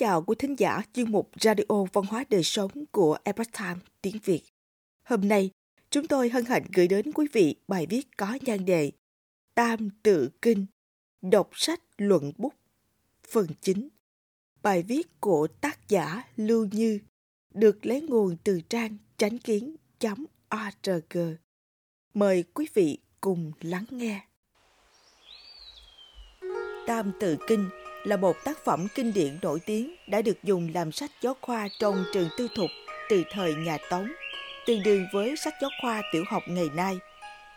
chào quý thính giả chuyên mục Radio Văn hóa Đời Sống của Epoch Times tiếng Việt. Hôm nay, chúng tôi hân hạnh gửi đến quý vị bài viết có nhan đề Tam Tự Kinh, đọc sách luận bút, phần 9. Bài viết của tác giả Lưu Như được lấy nguồn từ trang tránh kiến.org. Mời quý vị cùng lắng nghe. Tam Tự Kinh là một tác phẩm kinh điển nổi tiếng đã được dùng làm sách giáo khoa trong trường tư thục từ thời nhà Tống, tương đương với sách giáo khoa tiểu học ngày nay,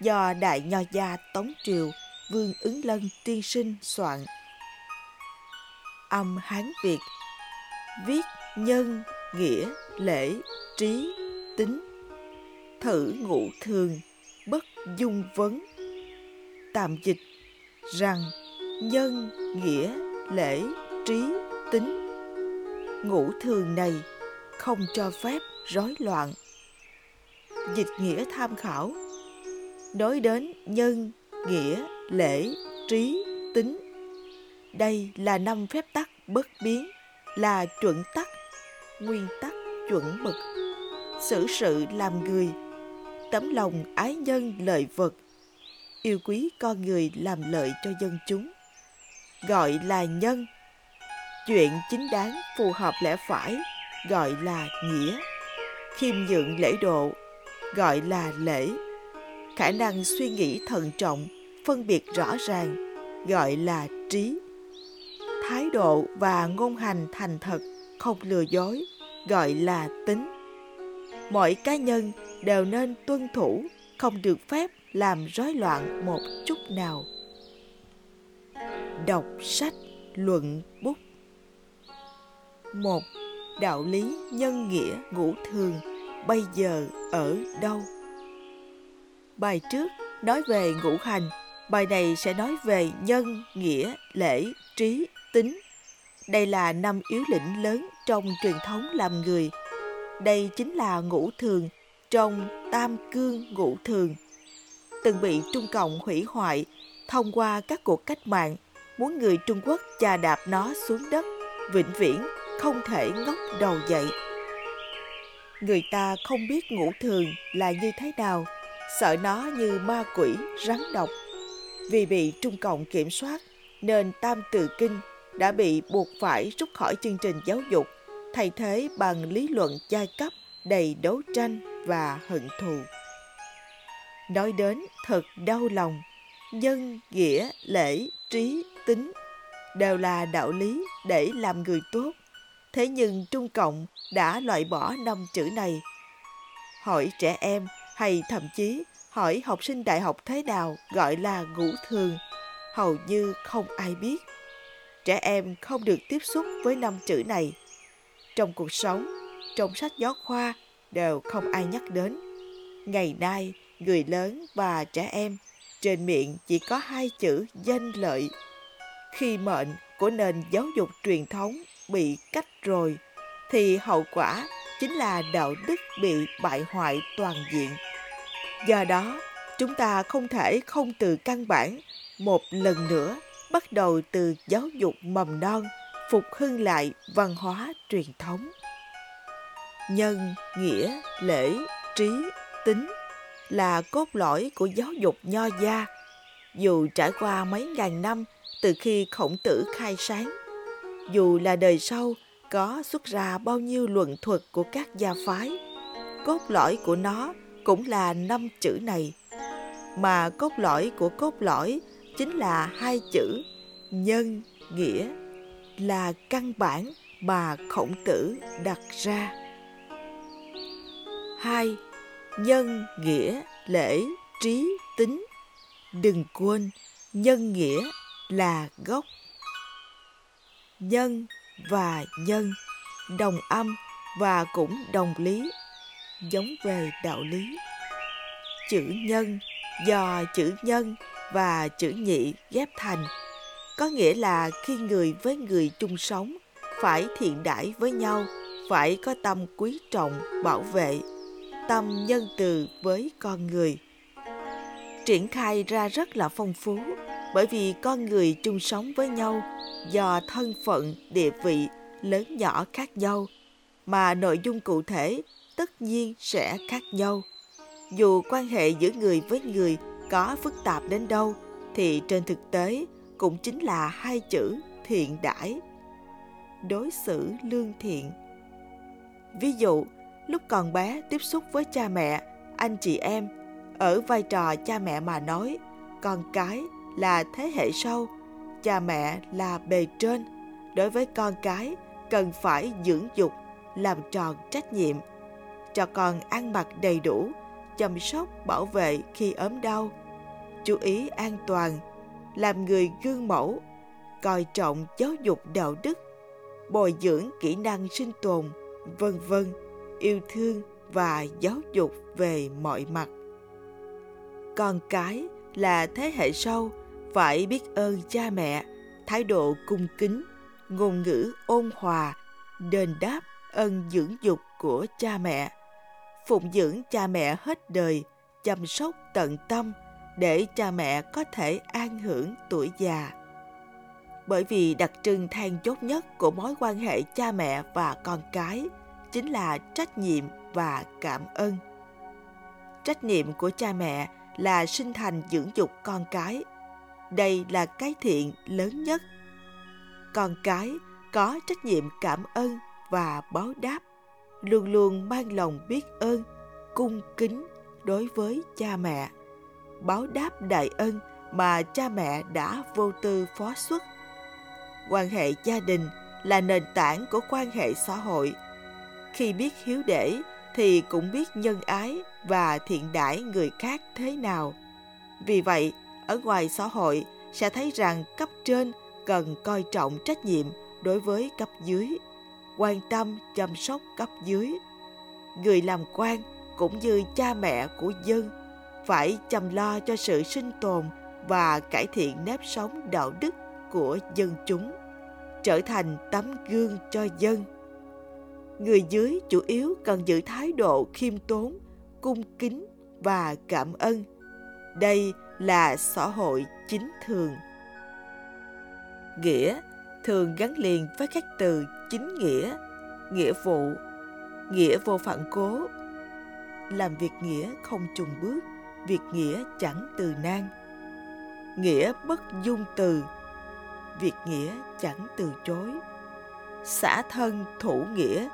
do Đại Nho Gia Tống Triều, Vương Ứng Lân tiên sinh soạn. Âm Hán Việt Viết nhân, nghĩa, lễ, trí, tính Thử ngũ thường, bất dung vấn Tạm dịch rằng nhân, nghĩa, lễ, trí, tính. Ngũ thường này không cho phép rối loạn. Dịch nghĩa tham khảo Nói đến nhân, nghĩa, lễ, trí, tính. Đây là năm phép tắc bất biến, là chuẩn tắc, nguyên tắc chuẩn mực. Xử sự làm người, tấm lòng ái nhân lợi vật, yêu quý con người làm lợi cho dân chúng gọi là nhân. Chuyện chính đáng phù hợp lẽ phải, gọi là nghĩa. Khiêm nhượng lễ độ, gọi là lễ. Khả năng suy nghĩ thận trọng, phân biệt rõ ràng, gọi là trí. Thái độ và ngôn hành thành thật, không lừa dối, gọi là tính. Mọi cá nhân đều nên tuân thủ, không được phép làm rối loạn một chút nào đọc sách luận bút. Một, đạo lý nhân nghĩa ngũ thường, bây giờ, ở đâu? Bài trước nói về ngũ hành, bài này sẽ nói về nhân, nghĩa, lễ, trí, tính. Đây là năm yếu lĩnh lớn trong truyền thống làm người. Đây chính là ngũ thường trong tam cương ngũ thường. Từng bị trung cộng hủy hoại thông qua các cuộc cách mạng muốn người Trung Quốc chà đạp nó xuống đất, vĩnh viễn không thể ngóc đầu dậy. Người ta không biết ngũ thường là như thế nào, sợ nó như ma quỷ, rắn độc. Vì bị Trung Cộng kiểm soát, nên Tam Tự Kinh đã bị buộc phải rút khỏi chương trình giáo dục, thay thế bằng lý luận giai cấp đầy đấu tranh và hận thù. Nói đến thật đau lòng, nhân, nghĩa, lễ, trí, tính đều là đạo lý để làm người tốt. Thế nhưng Trung Cộng đã loại bỏ năm chữ này. Hỏi trẻ em hay thậm chí hỏi học sinh đại học thế nào gọi là ngũ thường, hầu như không ai biết. Trẻ em không được tiếp xúc với năm chữ này. Trong cuộc sống, trong sách giáo khoa đều không ai nhắc đến. Ngày nay, người lớn và trẻ em trên miệng chỉ có hai chữ danh lợi. Khi mệnh của nền giáo dục truyền thống bị cách rồi, thì hậu quả chính là đạo đức bị bại hoại toàn diện. Do đó, chúng ta không thể không từ căn bản một lần nữa bắt đầu từ giáo dục mầm non, phục hưng lại văn hóa truyền thống. Nhân, nghĩa, lễ, trí, tính là cốt lõi của giáo dục nho gia, dù trải qua mấy ngàn năm từ khi khổng tử khai sáng, dù là đời sau có xuất ra bao nhiêu luận thuật của các gia phái, cốt lõi của nó cũng là năm chữ này. Mà cốt lõi của cốt lõi chính là hai chữ nhân nghĩa, là căn bản mà khổng tử đặt ra. Hai nhân nghĩa, lễ, trí, tính. Đừng quên, nhân nghĩa là gốc. Nhân và nhân, đồng âm và cũng đồng lý, giống về đạo lý. Chữ nhân do chữ nhân và chữ nhị ghép thành, có nghĩa là khi người với người chung sống, phải thiện đãi với nhau, phải có tâm quý trọng, bảo vệ tâm nhân từ với con người triển khai ra rất là phong phú bởi vì con người chung sống với nhau do thân phận địa vị lớn nhỏ khác nhau, mà nội dung cụ thể tất nhiên sẽ khác nhau. Dù quan hệ giữa người với người có phức tạp đến đâu, thì trên thực tế cũng chính là hai chữ thiện đãi. Đối xử lương thiện. Ví dụ, lúc còn bé tiếp xúc với cha mẹ, anh chị em, ở vai trò cha mẹ mà nói, con cái là thế hệ sau, cha mẹ là bề trên. Đối với con cái, cần phải dưỡng dục, làm tròn trách nhiệm, cho con ăn mặc đầy đủ, chăm sóc bảo vệ khi ốm đau, chú ý an toàn, làm người gương mẫu, coi trọng giáo dục đạo đức, bồi dưỡng kỹ năng sinh tồn, vân vân, yêu thương và giáo dục về mọi mặt. Con cái là thế hệ sau phải biết ơn cha mẹ, thái độ cung kính, ngôn ngữ ôn hòa, đền đáp ân dưỡng dục của cha mẹ, phụng dưỡng cha mẹ hết đời, chăm sóc tận tâm để cha mẹ có thể an hưởng tuổi già. Bởi vì đặc trưng then chốt nhất của mối quan hệ cha mẹ và con cái chính là trách nhiệm và cảm ơn. Trách nhiệm của cha mẹ là sinh thành dưỡng dục con cái. Đây là cái thiện lớn nhất. Con cái có trách nhiệm cảm ơn và báo đáp, luôn luôn mang lòng biết ơn, cung kính đối với cha mẹ, báo đáp đại ân mà cha mẹ đã vô tư phó xuất. Quan hệ gia đình là nền tảng của quan hệ xã hội. Khi biết hiếu để thì cũng biết nhân ái và thiện đãi người khác thế nào. Vì vậy, ở ngoài xã hội sẽ thấy rằng cấp trên cần coi trọng trách nhiệm đối với cấp dưới, quan tâm chăm sóc cấp dưới. Người làm quan cũng như cha mẹ của dân phải chăm lo cho sự sinh tồn và cải thiện nếp sống đạo đức của dân chúng, trở thành tấm gương cho dân người dưới chủ yếu cần giữ thái độ khiêm tốn, cung kính và cảm ơn. Đây là xã hội chính thường. Nghĩa thường gắn liền với các từ chính nghĩa nghĩa vụ, nghĩa vô phản cố. Làm việc nghĩa không trùng bước, việc nghĩa chẳng từ nan. Nghĩa bất dung từ, việc nghĩa chẳng từ chối. Xã thân thủ nghĩa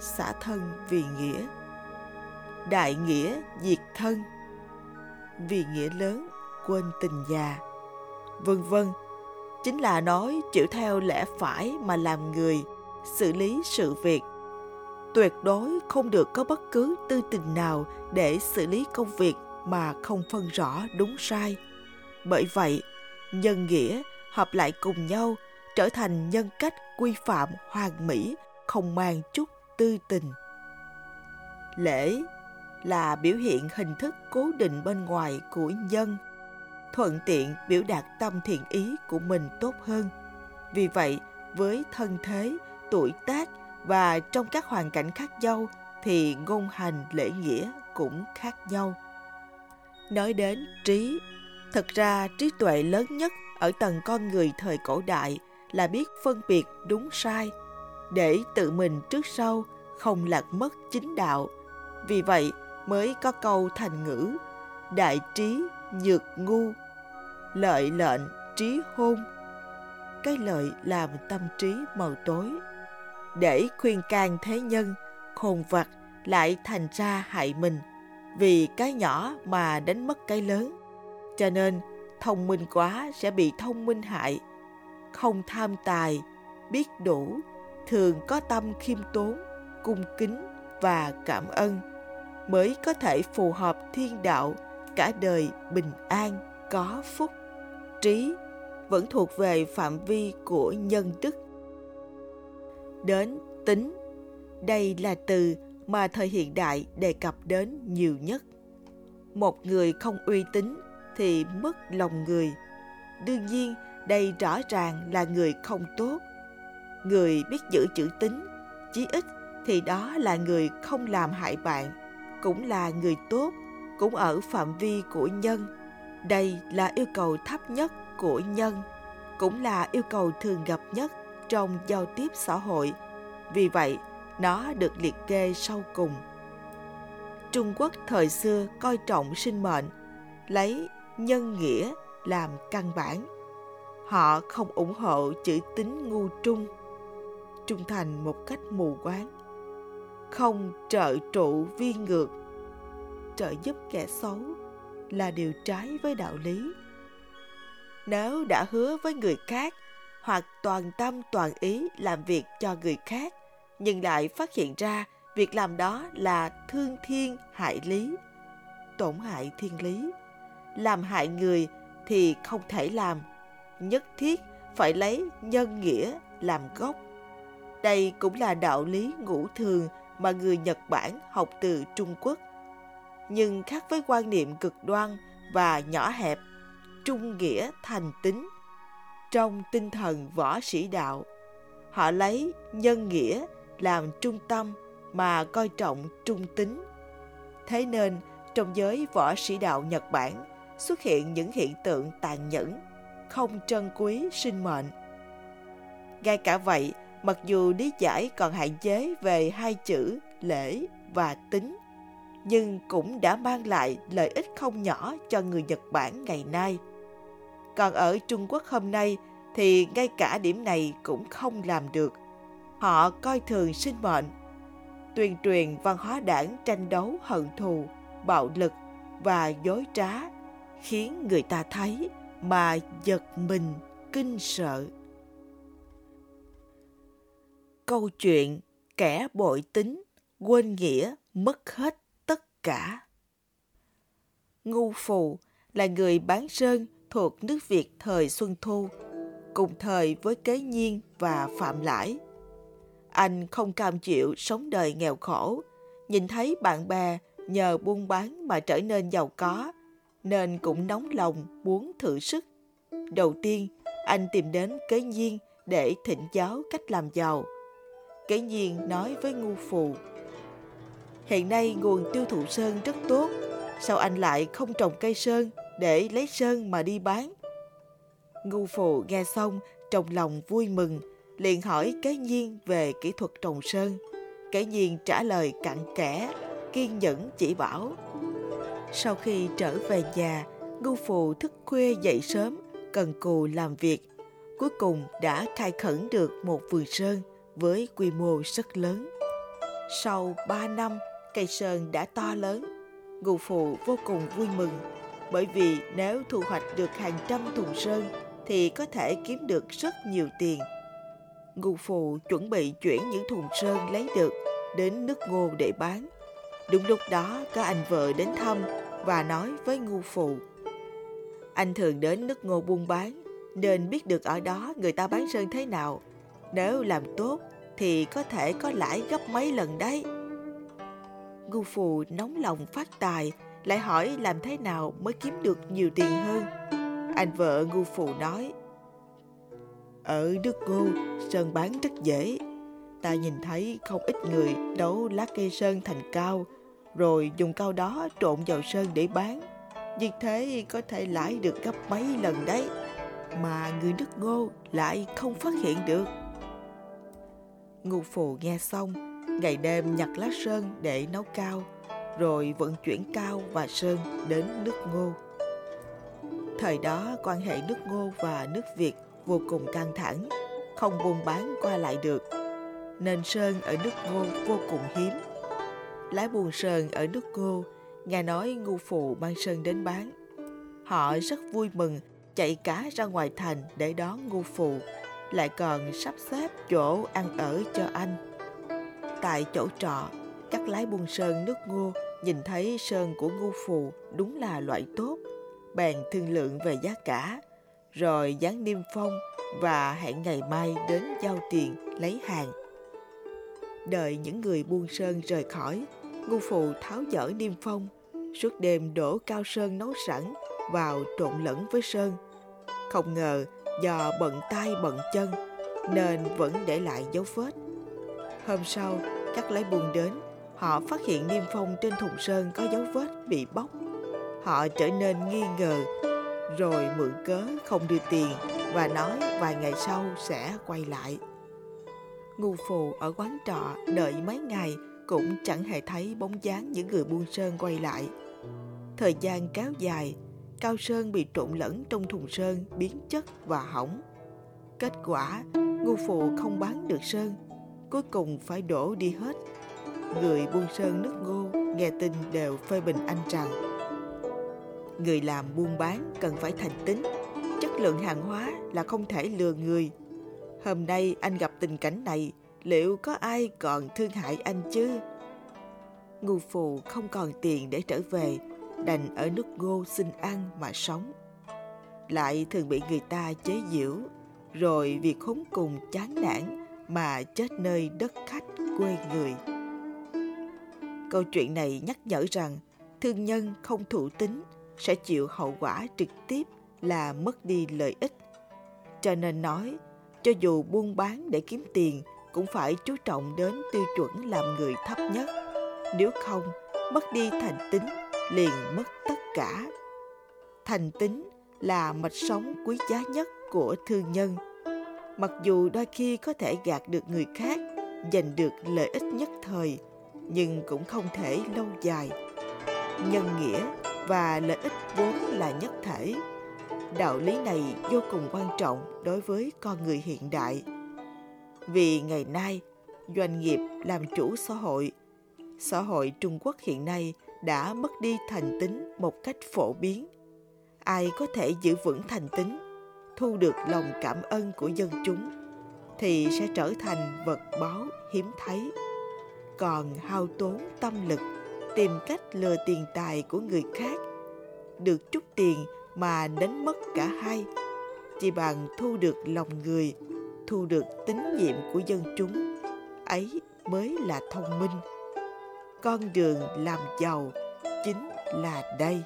xã thân vì nghĩa. Đại nghĩa diệt thân, vì nghĩa lớn quên tình già. Vân vân, chính là nói chịu theo lẽ phải mà làm người, xử lý sự việc. Tuyệt đối không được có bất cứ tư tình nào để xử lý công việc mà không phân rõ đúng sai. Bởi vậy, nhân nghĩa hợp lại cùng nhau, trở thành nhân cách quy phạm hoàn mỹ, không mang chút tư tình. Lễ là biểu hiện hình thức cố định bên ngoài của nhân, thuận tiện biểu đạt tâm thiện ý của mình tốt hơn. Vì vậy, với thân thế, tuổi tác và trong các hoàn cảnh khác nhau thì ngôn hành lễ nghĩa cũng khác nhau. Nói đến trí, thật ra trí tuệ lớn nhất ở tầng con người thời cổ đại là biết phân biệt đúng sai để tự mình trước sau không lạc mất chính đạo. Vì vậy mới có câu thành ngữ đại trí nhược ngu, lợi lệnh trí hôn. Cái lợi làm tâm trí màu tối. Để khuyên can thế nhân, khôn vặt lại thành ra hại mình vì cái nhỏ mà đánh mất cái lớn. Cho nên thông minh quá sẽ bị thông minh hại. Không tham tài, biết đủ thường có tâm khiêm tốn, cung kính và cảm ơn mới có thể phù hợp thiên đạo, cả đời bình an, có phúc. Trí vẫn thuộc về phạm vi của nhân đức. Đến tính, đây là từ mà thời hiện đại đề cập đến nhiều nhất. Một người không uy tín thì mất lòng người. Đương nhiên, đây rõ ràng là người không tốt người biết giữ chữ tín chí ít thì đó là người không làm hại bạn cũng là người tốt cũng ở phạm vi của nhân đây là yêu cầu thấp nhất của nhân cũng là yêu cầu thường gặp nhất trong giao tiếp xã hội. Vì vậy, nó được liệt kê sau cùng. Trung Quốc thời xưa coi trọng sinh mệnh, lấy nhân nghĩa làm căn bản. Họ không ủng hộ chữ tính ngu trung, trung thành một cách mù quáng, không trợ trụ vi ngược, trợ giúp kẻ xấu là điều trái với đạo lý. Nếu đã hứa với người khác hoặc toàn tâm toàn ý làm việc cho người khác, nhưng lại phát hiện ra việc làm đó là thương thiên hại lý, tổn hại thiên lý, làm hại người thì không thể làm, nhất thiết phải lấy nhân nghĩa làm gốc. Đây cũng là đạo lý ngũ thường mà người Nhật Bản học từ Trung Quốc. Nhưng khác với quan niệm cực đoan và nhỏ hẹp, trung nghĩa thành tính. Trong tinh thần võ sĩ đạo, họ lấy nhân nghĩa làm trung tâm mà coi trọng trung tính. Thế nên, trong giới võ sĩ đạo Nhật Bản xuất hiện những hiện tượng tàn nhẫn, không trân quý sinh mệnh. Ngay cả vậy, mặc dù lý giải còn hạn chế về hai chữ lễ và tính, nhưng cũng đã mang lại lợi ích không nhỏ cho người Nhật Bản ngày nay. Còn ở Trung Quốc hôm nay thì ngay cả điểm này cũng không làm được. Họ coi thường sinh mệnh, tuyên truyền văn hóa đảng tranh đấu hận thù, bạo lực và dối trá, khiến người ta thấy mà giật mình, kinh sợ. Câu chuyện kẻ bội tính, quên nghĩa, mất hết tất cả. Ngu Phù là người bán sơn thuộc nước Việt thời Xuân Thu, cùng thời với Kế Nhiên và Phạm Lãi. Anh không cam chịu sống đời nghèo khổ, nhìn thấy bạn bè nhờ buôn bán mà trở nên giàu có, nên cũng nóng lòng muốn thử sức. Đầu tiên, anh tìm đến Kế Nhiên để thỉnh giáo cách làm giàu kể Nhiên nói với Ngu Phù, Hiện nay nguồn tiêu thụ sơn rất tốt, sao anh lại không trồng cây sơn để lấy sơn mà đi bán? Ngu Phù nghe xong trong lòng vui mừng, liền hỏi Kế Nhiên về kỹ thuật trồng sơn. Kế Nhiên trả lời cặn kẽ, kiên nhẫn chỉ bảo. Sau khi trở về nhà, Ngu Phù thức khuya dậy sớm, cần cù làm việc. Cuối cùng đã khai khẩn được một vườn sơn với quy mô rất lớn. Sau 3 năm, cây sơn đã to lớn. Ngụ phụ vô cùng vui mừng bởi vì nếu thu hoạch được hàng trăm thùng sơn thì có thể kiếm được rất nhiều tiền. Ngụ phụ chuẩn bị chuyển những thùng sơn lấy được đến nước ngô để bán. Đúng lúc đó có anh vợ đến thăm và nói với ngu phụ. Anh thường đến nước ngô buôn bán nên biết được ở đó người ta bán sơn thế nào. Nếu làm tốt thì có thể có lãi gấp mấy lần đấy. Ngu phù nóng lòng phát tài, lại hỏi làm thế nào mới kiếm được nhiều tiền hơn. Anh vợ ngu phù nói, Ở nước ngô, sơn bán rất dễ. Ta nhìn thấy không ít người đấu lá cây sơn thành cao, rồi dùng cao đó trộn vào sơn để bán. Vì thế có thể lãi được gấp mấy lần đấy, mà người nước ngô lại không phát hiện được. Ngưu phù nghe xong, ngày đêm nhặt lá sơn để nấu cao, rồi vận chuyển cao và sơn đến nước ngô. Thời đó quan hệ nước ngô và nước Việt vô cùng căng thẳng, không buôn bán qua lại được, nên sơn ở nước ngô vô cùng hiếm. Lái buồn sơn ở nước ngô, nghe nói ngu phụ mang sơn đến bán. Họ rất vui mừng chạy cá ra ngoài thành để đón ngu phụ lại còn sắp xếp chỗ ăn ở cho anh. Tại chỗ trọ, các lái buôn sơn nước ngô nhìn thấy sơn của ngô phù đúng là loại tốt, bèn thương lượng về giá cả, rồi dán niêm phong và hẹn ngày mai đến giao tiền lấy hàng. Đợi những người buôn sơn rời khỏi, ngô phù tháo dỡ niêm phong, suốt đêm đổ cao sơn nấu sẵn vào trộn lẫn với sơn. Không ngờ do bận tay bận chân nên vẫn để lại dấu vết. Hôm sau, các lái buôn đến, họ phát hiện niêm phong trên thùng sơn có dấu vết bị bóc. Họ trở nên nghi ngờ, rồi mượn cớ không đưa tiền và nói vài ngày sau sẽ quay lại. Ngu phù ở quán trọ đợi mấy ngày cũng chẳng hề thấy bóng dáng những người buôn sơn quay lại. Thời gian kéo dài, cao sơn bị trộn lẫn trong thùng sơn biến chất và hỏng. Kết quả, ngô phụ không bán được sơn, cuối cùng phải đổ đi hết. Người buôn sơn nước ngô nghe tin đều phê bình anh rằng Người làm buôn bán cần phải thành tính, chất lượng hàng hóa là không thể lừa người. Hôm nay anh gặp tình cảnh này, liệu có ai còn thương hại anh chứ? Ngô phụ không còn tiền để trở về, đành ở nước ngô xin ăn mà sống. Lại thường bị người ta chế giễu, rồi vì khốn cùng chán nản mà chết nơi đất khách quê người. Câu chuyện này nhắc nhở rằng thương nhân không thủ tính sẽ chịu hậu quả trực tiếp là mất đi lợi ích. Cho nên nói, cho dù buôn bán để kiếm tiền cũng phải chú trọng đến tiêu chuẩn làm người thấp nhất. Nếu không, mất đi thành tính liền mất tất cả. Thành tính là mạch sống quý giá nhất của thương nhân. Mặc dù đôi khi có thể gạt được người khác, giành được lợi ích nhất thời, nhưng cũng không thể lâu dài. Nhân nghĩa và lợi ích vốn là nhất thể. Đạo lý này vô cùng quan trọng đối với con người hiện đại. Vì ngày nay, doanh nghiệp làm chủ xã hội. Xã hội Trung Quốc hiện nay đã mất đi thành tính một cách phổ biến. Ai có thể giữ vững thành tính, thu được lòng cảm ơn của dân chúng, thì sẽ trở thành vật báu hiếm thấy. Còn hao tốn tâm lực, tìm cách lừa tiền tài của người khác, được chút tiền mà đánh mất cả hai, chỉ bằng thu được lòng người, thu được tín nhiệm của dân chúng, ấy mới là thông minh con đường làm giàu chính là đây.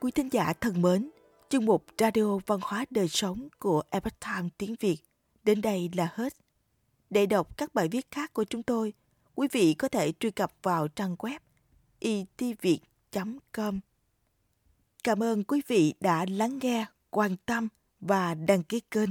Quý thính giả thân mến, chương mục radio văn hóa đời sống của Epoch Time tiếng Việt đến đây là hết. Để đọc các bài viết khác của chúng tôi, quý vị có thể truy cập vào trang web itviet.com cảm ơn quý vị đã lắng nghe, quan tâm và đăng ký kênh.